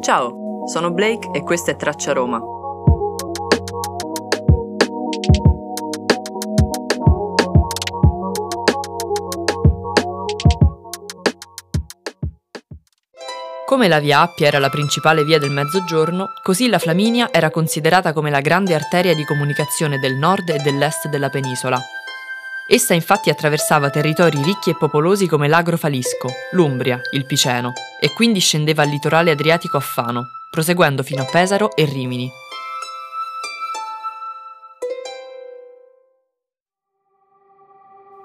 Ciao, sono Blake e questa è Traccia Roma. Come la via Appia era la principale via del Mezzogiorno, così la Flaminia era considerata come la grande arteria di comunicazione del nord e dell'est della penisola. Essa infatti attraversava territori ricchi e popolosi come l'Agrofalisco, l'Umbria, il Piceno, e quindi scendeva al litorale adriatico a Fano, proseguendo fino a Pesaro e Rimini,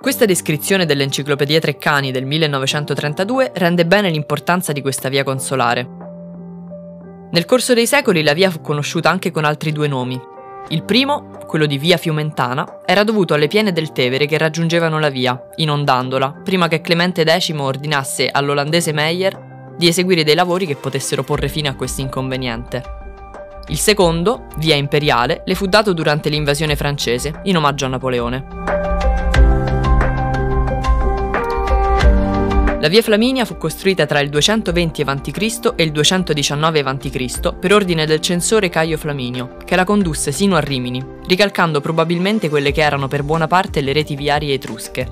Questa descrizione dell'Enciclopedia Treccani del 1932 rende bene l'importanza di questa via consolare. Nel corso dei secoli la via fu conosciuta anche con altri due nomi. Il primo, quello di via Fiumentana, era dovuto alle piene del Tevere che raggiungevano la via, inondandola, prima che Clemente X ordinasse all'olandese Meyer di eseguire dei lavori che potessero porre fine a questo inconveniente. Il secondo, via Imperiale, le fu dato durante l'invasione francese, in omaggio a Napoleone. La via Flaminia fu costruita tra il 220 a.C. e il 219 a.C. per ordine del censore Caio Flaminio, che la condusse sino a Rimini, ricalcando probabilmente quelle che erano per buona parte le reti viarie etrusche.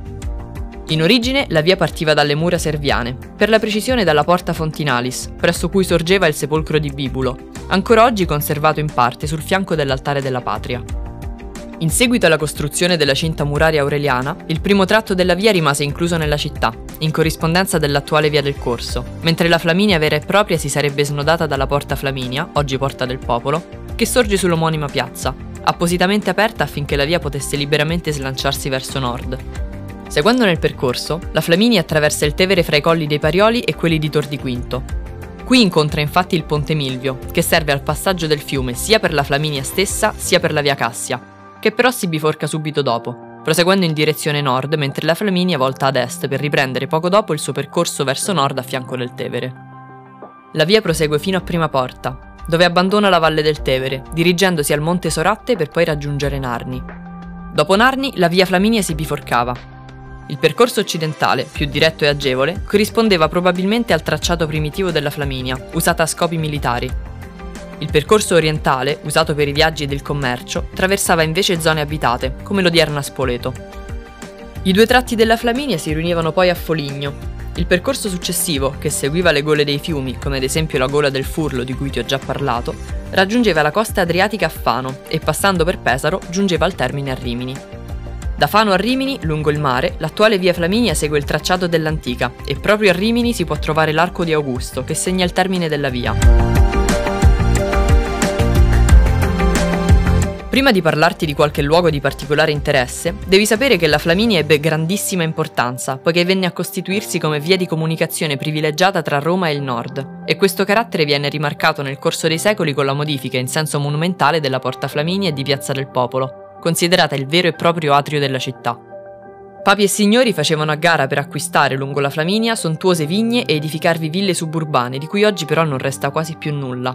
In origine la via partiva dalle mura serviane, per la precisione dalla Porta Fontinalis, presso cui sorgeva il sepolcro di Bibulo, ancora oggi conservato in parte sul fianco dell'altare della patria. In seguito alla costruzione della cinta muraria aureliana, il primo tratto della via rimase incluso nella città, in corrispondenza dell'attuale via del Corso, mentre la Flaminia vera e propria si sarebbe snodata dalla Porta Flaminia, oggi Porta del Popolo, che sorge sull'omonima piazza, appositamente aperta affinché la via potesse liberamente slanciarsi verso nord. Seguendo nel percorso, la Flaminia attraversa il Tevere fra i colli dei Parioli e quelli di Tor di Quinto. Qui incontra infatti il Ponte Milvio, che serve al passaggio del fiume sia per la Flaminia stessa sia per la via Cassia, che però si biforca subito dopo, proseguendo in direzione nord mentre la Flaminia volta ad est per riprendere poco dopo il suo percorso verso nord a fianco del Tevere. La via prosegue fino a Prima Porta, dove abbandona la valle del Tevere, dirigendosi al Monte Soratte per poi raggiungere Narni. Dopo Narni la via Flaminia si biforcava. Il percorso occidentale, più diretto e agevole, corrispondeva probabilmente al tracciato primitivo della Flaminia, usata a scopi militari, il percorso orientale, usato per i viaggi del commercio, attraversava invece zone abitate, come l'odierna Spoleto. I due tratti della Flaminia si riunivano poi a Foligno. Il percorso successivo, che seguiva le gole dei fiumi, come ad esempio la gola del Furlo di cui ti ho già parlato, raggiungeva la costa adriatica a Fano e passando per Pesaro giungeva al termine a Rimini. Da Fano a Rimini, lungo il mare, l'attuale via Flaminia segue il tracciato dell'antica e proprio a Rimini si può trovare l'arco di Augusto che segna il termine della via. Prima di parlarti di qualche luogo di particolare interesse, devi sapere che la Flaminia ebbe grandissima importanza, poiché venne a costituirsi come via di comunicazione privilegiata tra Roma e il nord, e questo carattere viene rimarcato nel corso dei secoli con la modifica in senso monumentale della Porta Flaminia e di Piazza del Popolo, considerata il vero e proprio atrio della città. Papi e signori facevano a gara per acquistare lungo la Flaminia sontuose vigne e edificarvi ville suburbane, di cui oggi però non resta quasi più nulla,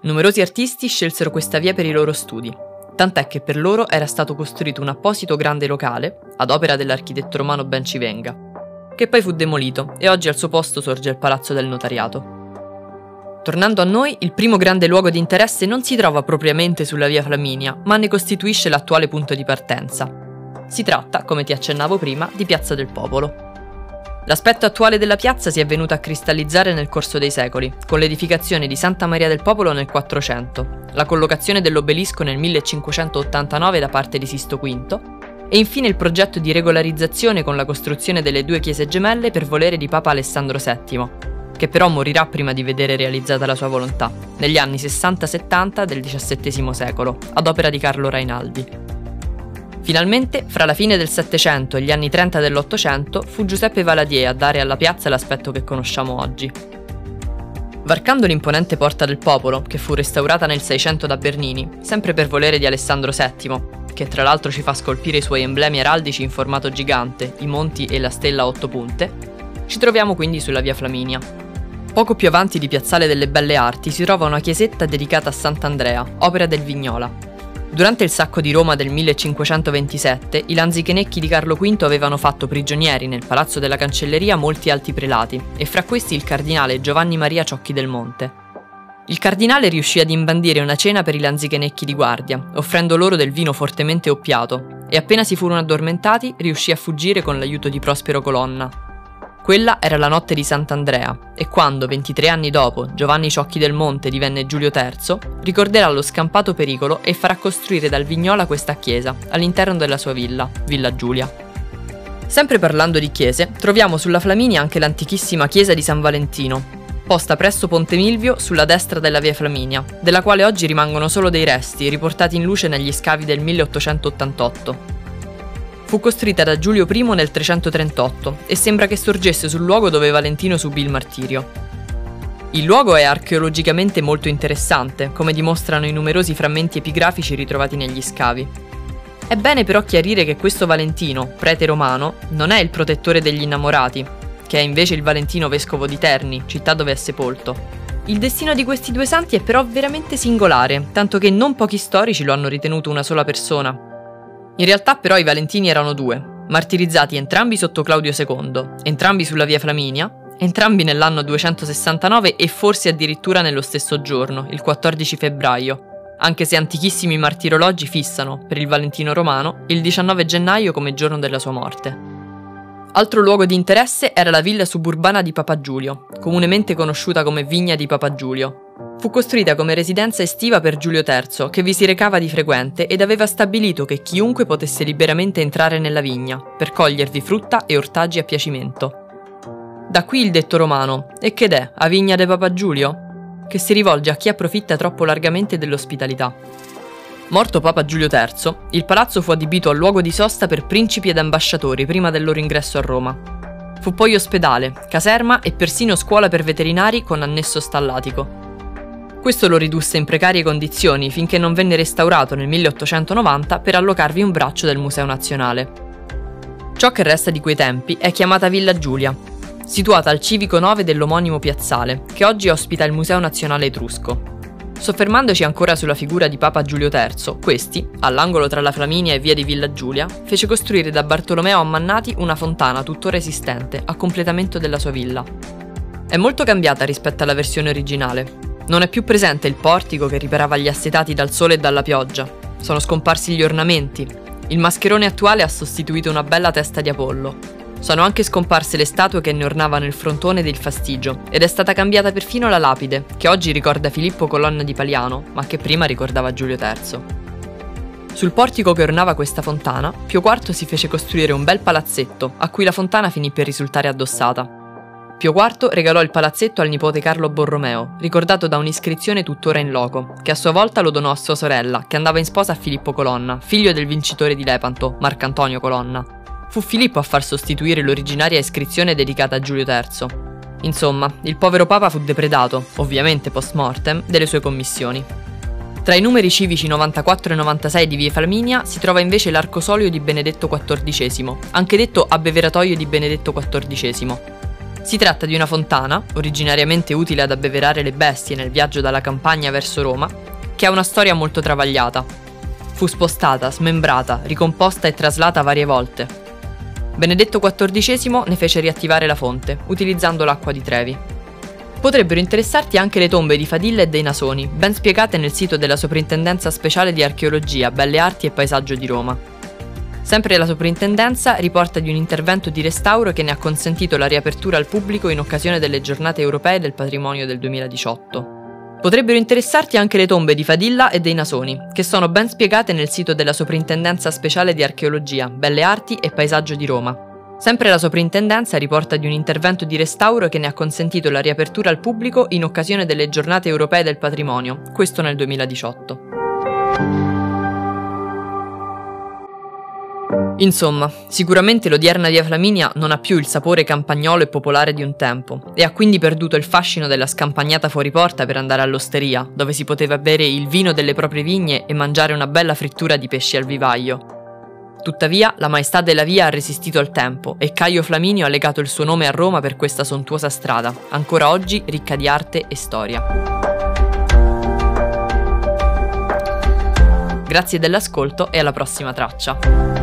Numerosi artisti scelsero questa via per i loro studi, tant'è che per loro era stato costruito un apposito grande locale, ad opera dell'architetto romano Bencivenga, che poi fu demolito e oggi al suo posto sorge il Palazzo del Notariato. Tornando a noi, il primo grande luogo di interesse non si trova propriamente sulla via Flaminia, ma ne costituisce l'attuale punto di partenza. Si tratta, come ti accennavo prima, di Piazza del Popolo. L'aspetto attuale della piazza si è venuto a cristallizzare nel corso dei secoli, con l'edificazione di Santa Maria del Popolo nel 400, la collocazione dell'obelisco nel 1589 da parte di Sisto V e infine il progetto di regolarizzazione con la costruzione delle due chiese gemelle per volere di Papa Alessandro VII, che però morirà prima di vedere realizzata la sua volontà, negli anni 60-70 del XVII secolo, ad opera di Carlo Rainaldi. Finalmente, fra la fine del Settecento e gli anni 30 dell'Ottocento, fu Giuseppe Valadier a dare alla piazza l'aspetto che conosciamo oggi. Varcando l'imponente Porta del Popolo, che fu restaurata nel 600 da Bernini, sempre per volere di Alessandro VII, che tra l'altro ci fa scolpire i suoi emblemi araldici in formato gigante, i monti e la stella a otto punte, ci troviamo quindi sulla via Flaminia. Poco più avanti di Piazzale delle Belle Arti si trova una chiesetta dedicata a Sant'Andrea, opera del Vignola, Durante il sacco di Roma del 1527, i lanzichenecchi di Carlo V avevano fatto prigionieri nel palazzo della cancelleria molti alti prelati, e fra questi il cardinale Giovanni Maria Ciocchi del Monte. Il cardinale riuscì ad imbandire una cena per i lanzichenecchi di guardia, offrendo loro del vino fortemente oppiato, e appena si furono addormentati riuscì a fuggire con l'aiuto di Prospero Colonna. Quella era la notte di Sant'Andrea, e quando, 23 anni dopo, Giovanni Ciocchi del Monte divenne Giulio III, ricorderà lo scampato pericolo e farà costruire dal Vignola questa chiesa, all'interno della sua villa, Villa Giulia. Sempre parlando di chiese, troviamo sulla Flaminia anche l'antichissima chiesa di San Valentino, posta presso Ponte Milvio sulla destra della via Flaminia, della quale oggi rimangono solo dei resti riportati in luce negli scavi del 1888. Fu costruita da Giulio I nel 338 e sembra che sorgesse sul luogo dove Valentino subì il martirio. Il luogo è archeologicamente molto interessante, come dimostrano i numerosi frammenti epigrafici ritrovati negli scavi. È bene però chiarire che questo Valentino, prete romano, non è il protettore degli innamorati, che è invece il Valentino vescovo di Terni, città dove è sepolto. Il destino di questi due santi è però veramente singolare, tanto che non pochi storici lo hanno ritenuto una sola persona. In realtà però i Valentini erano due, martirizzati entrambi sotto Claudio II, entrambi sulla via Flaminia, entrambi nell'anno 269 e forse addirittura nello stesso giorno, il 14 febbraio, anche se antichissimi martirologi fissano, per il Valentino romano, il 19 gennaio come giorno della sua morte. Altro luogo di interesse era la villa suburbana di Papa Giulio, comunemente conosciuta come Vigna di Papa Giulio. Fu costruita come residenza estiva per Giulio III, che vi si recava di frequente ed aveva stabilito che chiunque potesse liberamente entrare nella vigna, per cogliervi frutta e ortaggi a piacimento. Da qui il detto romano, e che è, a Vigna de Papa Giulio? Che si rivolge a chi approfitta troppo largamente dell'ospitalità. Morto Papa Giulio III, il palazzo fu adibito a luogo di sosta per principi ed ambasciatori prima del loro ingresso a Roma. Fu poi ospedale, caserma e persino scuola per veterinari con annesso stallatico. Questo lo ridusse in precarie condizioni finché non venne restaurato nel 1890 per allocarvi un braccio del Museo Nazionale. Ciò che resta di quei tempi è chiamata Villa Giulia, situata al civico 9 dell'omonimo piazzale, che oggi ospita il Museo Nazionale Etrusco. Soffermandoci ancora sulla figura di Papa Giulio III, questi, all'angolo tra la Flaminia e via di Villa Giulia, fece costruire da Bartolomeo Ammannati una fontana tuttora esistente a completamento della sua villa. È molto cambiata rispetto alla versione originale. Non è più presente il portico che riparava gli assetati dal sole e dalla pioggia. Sono scomparsi gli ornamenti. Il mascherone attuale ha sostituito una bella testa di Apollo. Sono anche scomparse le statue che ne ornavano il frontone del fastigio ed è stata cambiata perfino la lapide, che oggi ricorda Filippo Colonna di Paliano, ma che prima ricordava Giulio III. Sul portico che ornava questa fontana, Pio IV si fece costruire un bel palazzetto, a cui la fontana finì per risultare addossata. Pio IV regalò il palazzetto al nipote Carlo Borromeo, ricordato da un'iscrizione tuttora in loco, che a sua volta lo donò a sua sorella, che andava in sposa a Filippo Colonna, figlio del vincitore di Lepanto, Marcantonio Colonna. Fu Filippo a far sostituire l'originaria iscrizione dedicata a Giulio III. Insomma, il povero Papa fu depredato, ovviamente post mortem, delle sue commissioni. Tra i numeri civici 94 e 96 di Via Flaminia si trova invece l'arcosolio di Benedetto XIV, anche detto abbeveratoio di Benedetto XIV. Si tratta di una fontana, originariamente utile ad abbeverare le bestie nel viaggio dalla campagna verso Roma, che ha una storia molto travagliata. Fu spostata, smembrata, ricomposta e traslata varie volte, Benedetto XIV ne fece riattivare la fonte, utilizzando l'acqua di Trevi. Potrebbero interessarti anche le tombe di Fadilla e dei Nasoni, ben spiegate nel sito della Soprintendenza Speciale di Archeologia, Belle Arti e Paesaggio di Roma. Sempre la Soprintendenza riporta di un intervento di restauro che ne ha consentito la riapertura al pubblico in occasione delle giornate europee del patrimonio del 2018. Potrebbero interessarti anche le tombe di Fadilla e dei Nasoni, che sono ben spiegate nel sito della Soprintendenza Speciale di Archeologia, Belle Arti e Paesaggio di Roma. Sempre la Soprintendenza riporta di un intervento di restauro che ne ha consentito la riapertura al pubblico in occasione delle giornate europee del patrimonio, questo nel 2018. Insomma, sicuramente l'odierna via Flaminia non ha più il sapore campagnolo e popolare di un tempo e ha quindi perduto il fascino della scampagnata fuori porta per andare all'osteria, dove si poteva bere il vino delle proprie vigne e mangiare una bella frittura di pesci al vivaio. Tuttavia, la maestà della via ha resistito al tempo e Caio Flaminio ha legato il suo nome a Roma per questa sontuosa strada, ancora oggi ricca di arte e storia. Grazie dell'ascolto e alla prossima traccia.